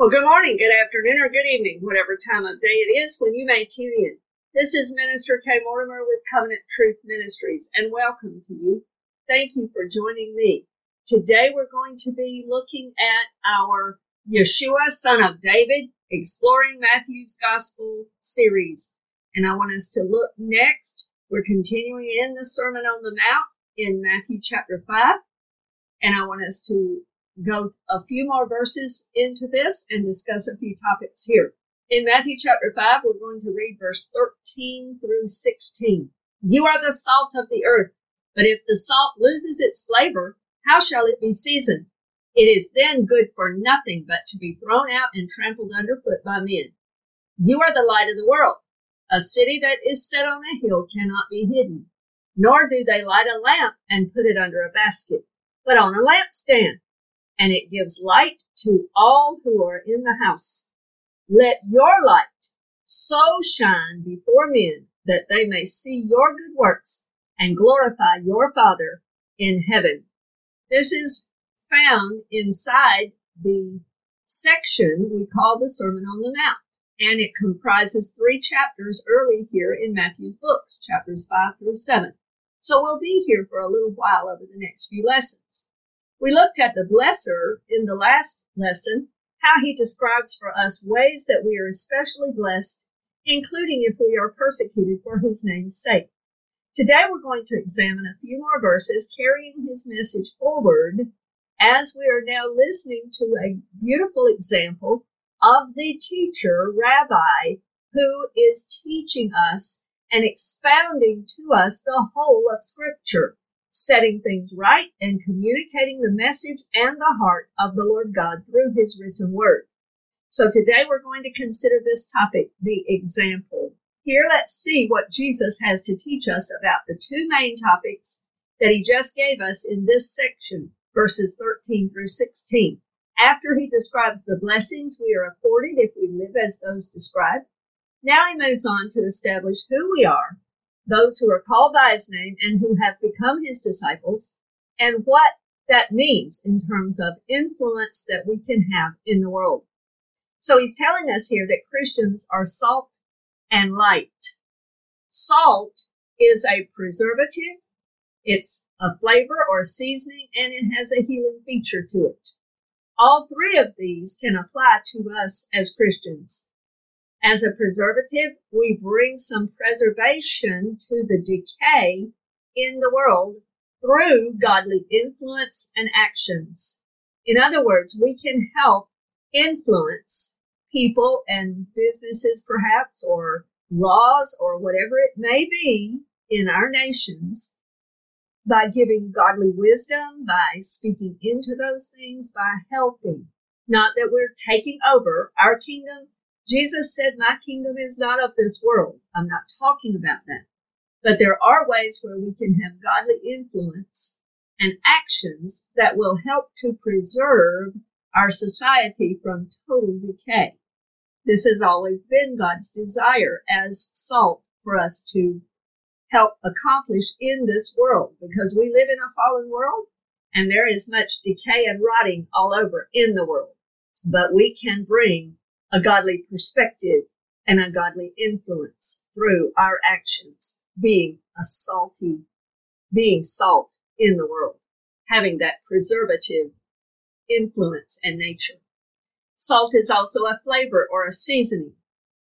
Well, good morning, good afternoon, or good evening, whatever time of day it is when you may tune in. This is Minister Kay Mortimer with Covenant Truth Ministries, and welcome to you. Thank you for joining me. Today we're going to be looking at our Yeshua, son of David, exploring Matthew's Gospel series. And I want us to look next. We're continuing in the Sermon on the Mount in Matthew chapter 5. And I want us to go a few more verses into this and discuss a few topics here. In Matthew chapter 5, we're going to read verse 13 through 16. You are the salt of the earth, but if the salt loses its flavor, how shall it be seasoned? It is then good for nothing but to be thrown out and trampled underfoot by men. You are the light of the world. A city that is set on a hill cannot be hidden, nor do they light a lamp and put it under a basket, but on a lampstand and it gives light to all who are in the house. Let your light so shine before men that they may see your good works and glorify your Father in heaven. This is found inside the section we call the Sermon on the Mount, and it comprises three chapters early here in Matthew's books, chapters 5 through 7. So we'll be here for a little while over the next few lessons. We looked at the blesser in the last lesson, how he describes for us ways that we are especially blessed, including if we are persecuted for his name's sake. Today we're going to examine a few more verses carrying his message forward as we are now listening to a beautiful example of the teacher, rabbi, who is teaching us and expounding to us the whole of scripture setting things right and communicating the message and the heart of the Lord God through his written word. So today we're going to consider this topic, the example. Here let's see what Jesus has to teach us about the two main topics that he just gave us in this section, verses 13 through 16. After he describes the blessings we are afforded if we live as those described, now he moves on to establish who we are those who are called by his name and who have become his disciples, and what that means in terms of influence that we can have in the world. So he's telling us here that Christians are salt and light. Salt is a preservative, it's a flavor or seasoning, and it has a healing feature to it. All three of these can apply to us as Christians. As a preservative, we bring some preservation to the decay in the world through godly influence and actions. In other words, we can help influence people and businesses perhaps or laws or whatever it may be in our nations by giving godly wisdom, by speaking into those things, by helping. Not that we're taking over. Our kingdom Jesus said, My kingdom is not of this world. I'm not talking about that. But there are ways where we can have godly influence and actions that will help to preserve our society from total decay. This has always been God's desire as salt for us to help accomplish in this world because we live in a fallen world and there is much decay and rotting all over in the world. But we can bring a godly perspective and a godly influence through our actions, being a salty, being salt in the world, having that preservative influence and nature. Salt is also a flavor or a seasoning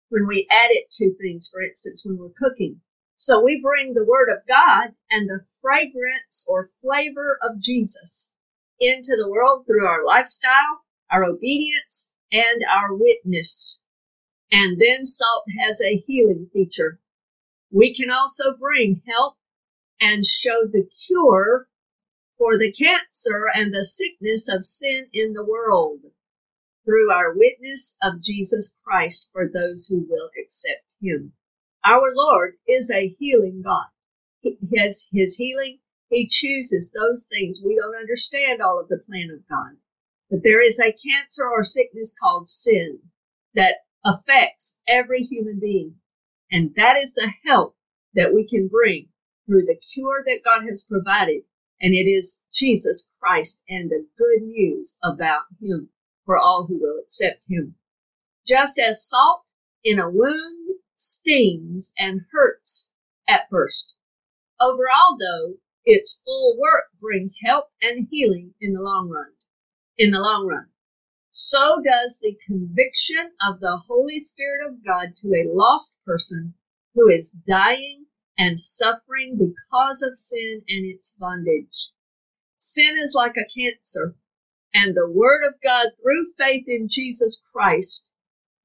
when we add it to things, for instance, when we're cooking. So we bring the word of God and the fragrance or flavor of Jesus into the world through our lifestyle, our obedience, and our witness. And then salt has a healing feature. We can also bring help and show the cure for the cancer and the sickness of sin in the world through our witness of Jesus Christ for those who will accept him. Our Lord is a healing God. He has his healing. He chooses those things. We don't understand all of the plan of God. But there is a cancer or sickness called sin that affects every human being. And that is the help that we can bring through the cure that God has provided. And it is Jesus Christ and the good news about Him for all who will accept him. Just as salt in a wound stings and hurts at first. Overall, though, its full work brings help and healing in the long run. In the long run. So does the conviction of the Holy Spirit of God to a lost person who is dying and suffering because of sin and its bondage. Sin is like a cancer, and the Word of God through faith in Jesus Christ,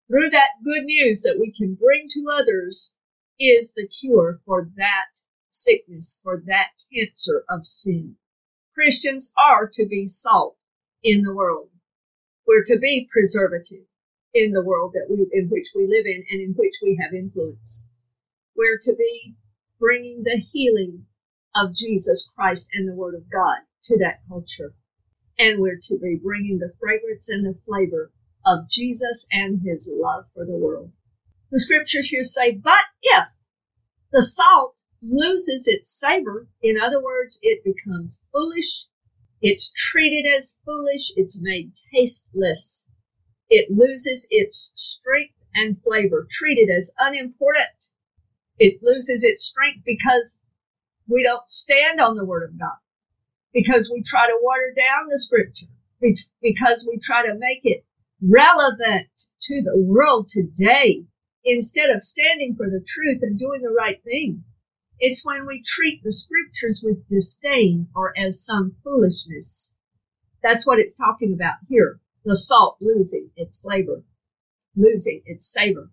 through that good news that we can bring to others, is the cure for that sickness, for that cancer of sin. Christians are to be salt in the world. We're to be preservative in the world that we, in which we live in and in which we have influence. We're to be bringing the healing of Jesus Christ and the Word of God to that culture. And we're to be bringing the fragrance and the flavor of Jesus and his love for the world. The scriptures here say, but if the salt loses its savor, in other words, it becomes foolish, it's treated as foolish, it's made tasteless, it loses its strength and flavor, treated as unimportant. It loses its strength because we don't stand on the word of God. Because we try to water down the scripture, because we try to make it relevant to the world today instead of standing for the truth and doing the right thing. It's when we treat the scriptures with disdain or as some foolishness. That's what it's talking about here. The salt losing its flavor, losing its savor.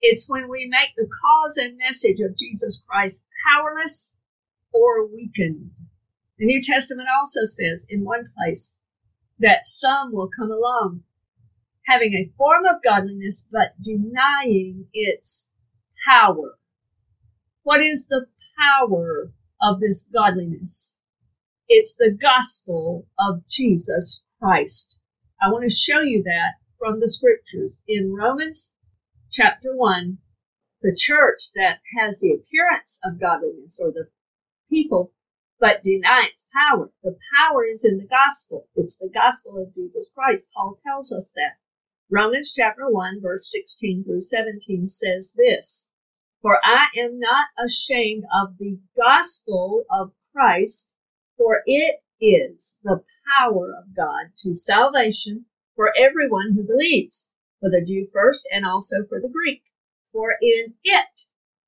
It's when we make the cause and message of Jesus Christ powerless or weakened. The New Testament also says in one place that some will come along having a form of godliness but denying its power. What is the power of this godliness? It's the gospel of Jesus Christ. I want to show you that from the scriptures in Romans chapter 1. The church that has the appearance of godliness or the people but deny its power. The power is in the gospel. It's the gospel of Jesus Christ. Paul tells us that. Romans chapter 1 verse 16 through 17 says this, For I am not ashamed of the gospel of Christ, for it is the power of God to salvation for everyone who believes, for the Jew first and also for the Greek. For in it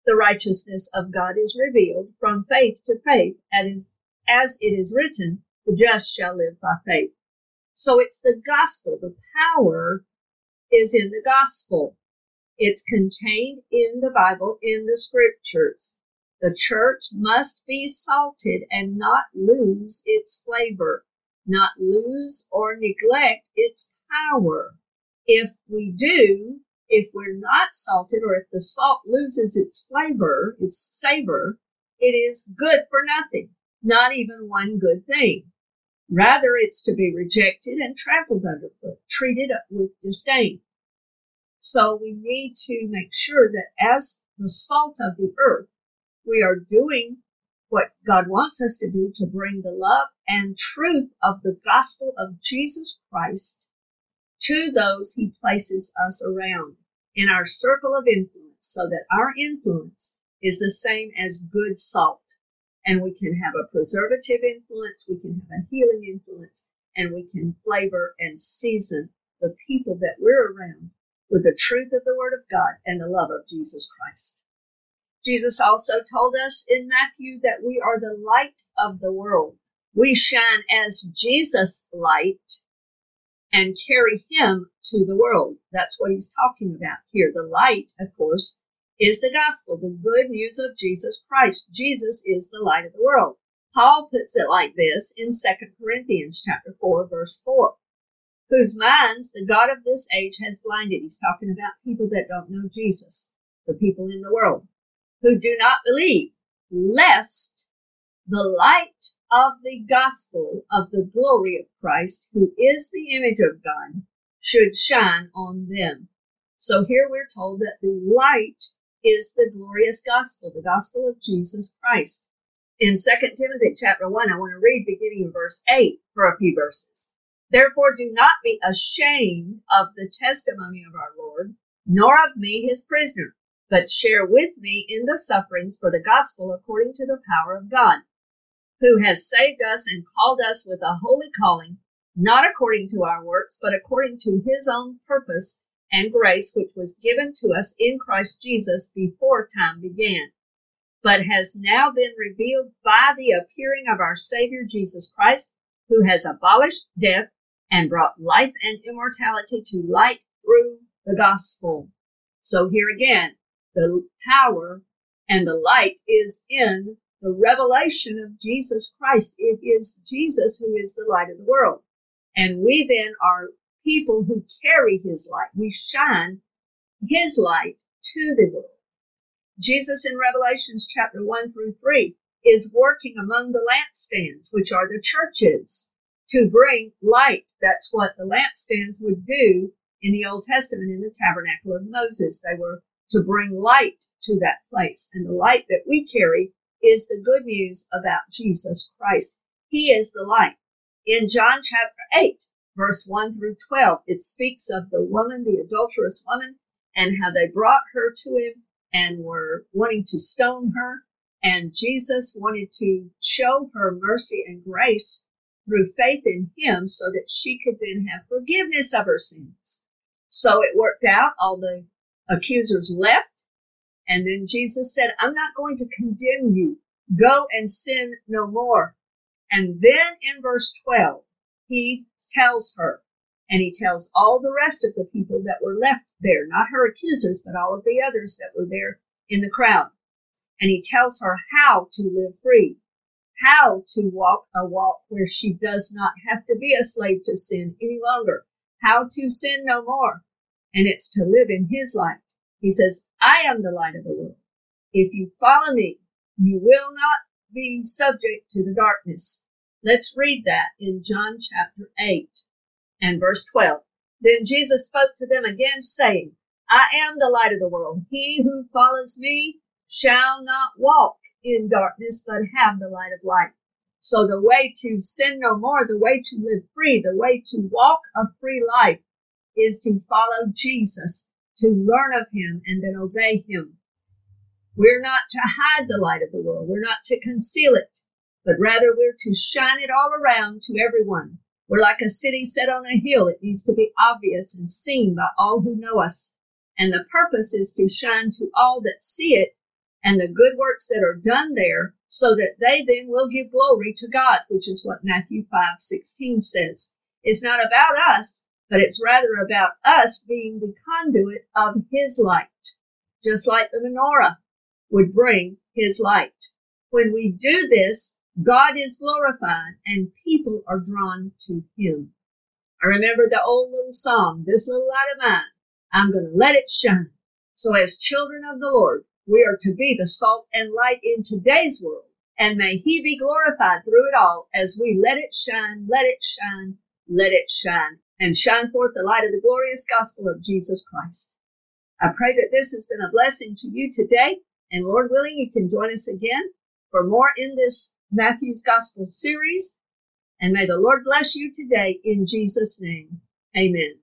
the righteousness of God is revealed from faith to faith, as, as it is written, the just shall live by faith. So it's the gospel. The power is in the gospel. It's contained in the Bible, in the scriptures. The church must be salted and not lose its flavor, not lose or neglect its power. If we do, if we're not salted or if the salt loses its flavor, its savor, it is good for nothing, not even one good thing. Rather, it's to be rejected and trampled underfoot, treated with disdain. So we need to make sure that as the salt of the earth, we are doing what God wants us to do to bring the love and truth of the gospel of Jesus Christ to those he places us around in our circle of influence so that our influence is the same as good salt. And we can have a preservative influence, we can have a healing influence, and we can flavor and season the people that we're around with the truth of the Word of God and the love of Jesus Christ. Jesus also told us in Matthew that we are the light of the world. We shine as Jesus' light and carry him to the world. That's what he's talking about here. The light, of course, is the gospel, the good news of Jesus Christ. Jesus is the light of the world. Paul puts it like this in 2 Corinthians chapter 4 verse 4. Whose minds the God of this age has blinded. He's talking about people that don't know Jesus, the people in the world, who do not believe, lest the light of the gospel of the glory of Christ, who is the image of God, should shine on them. So here we're told that the light is the glorious gospel, the gospel of Jesus Christ. In 2 Timothy chapter 1, I want to read beginning in verse 8 for a few verses. Therefore do not be ashamed of the testimony of our Lord, nor of me his prisoner, but share with me in the sufferings for the gospel according to the power of God, who has saved us and called us with a holy calling, not according to our works, but according to his own purpose and grace, which was given to us in Christ Jesus before time began, but has now been revealed by the appearing of our Savior Jesus Christ, who has abolished death and brought life and immortality to light through the gospel. So here again, the power and the light is in the revelation of Jesus Christ. It is Jesus who is the light of the world. And we then are people who carry his light. We shine his light to the world. Jesus in Revelations chapter 1 through 3 is working among the lampstands, which are the churches, to bring light. That's what the lampstands would do in the Old Testament in the tabernacle of Moses. They were to bring light to that place. And the light that we carry is the good news about Jesus Christ. He is the light. In John chapter 8, verse 1 through 12, it speaks of the woman, the adulterous woman, and how they brought her to him and were wanting to stone her. And Jesus wanted to show her mercy and grace through faith in him so that she could then have forgiveness of her sins. So it worked out. All the accusers left. And then Jesus said, I'm not going to condemn you. Go and sin no more. And then in verse 12, he tells her, and he tells all the rest of the people that were left there, not her accusers, but all of the others that were there in the crowd. And he tells her how to live free, how to walk a walk where she does not have to be a slave to sin any longer, how to sin no more. And it's to live in his light. He says, I am the light of the world. If you follow me, you will not be subject to the darkness. Let's read that in John chapter 8 and verse 12. Then Jesus spoke to them again, saying, I am the light of the world. He who follows me shall not walk in darkness, but have the light of life. So the way to sin no more, the way to live free, the way to walk a free life is to follow Jesus, to learn of him and then obey him. We're not to hide the light of the world. We're not to conceal it, but rather we're to shine it all around to everyone. We're like a city set on a hill. It needs to be obvious and seen by all who know us. And the purpose is to shine to all that see it and the good works that are done there so that they then will give glory to God, which is what Matthew 5 16 says. It's not about us, but it's rather about us being the conduit of His light, just like the menorah would bring His light. When we do this, God is glorified and people are drawn to Him. I remember the old little song, This Little Light of Mine, I'm going to let it shine. So as children of the Lord, we are to be the salt and light in today's world. And may He be glorified through it all as we let it shine, let it shine, let it shine, and shine forth the light of the glorious gospel of Jesus Christ. I pray that this has been a blessing to you today. And Lord willing, you can join us again for more in this Matthew's Gospel series. And may the Lord bless you today in Jesus' name. Amen.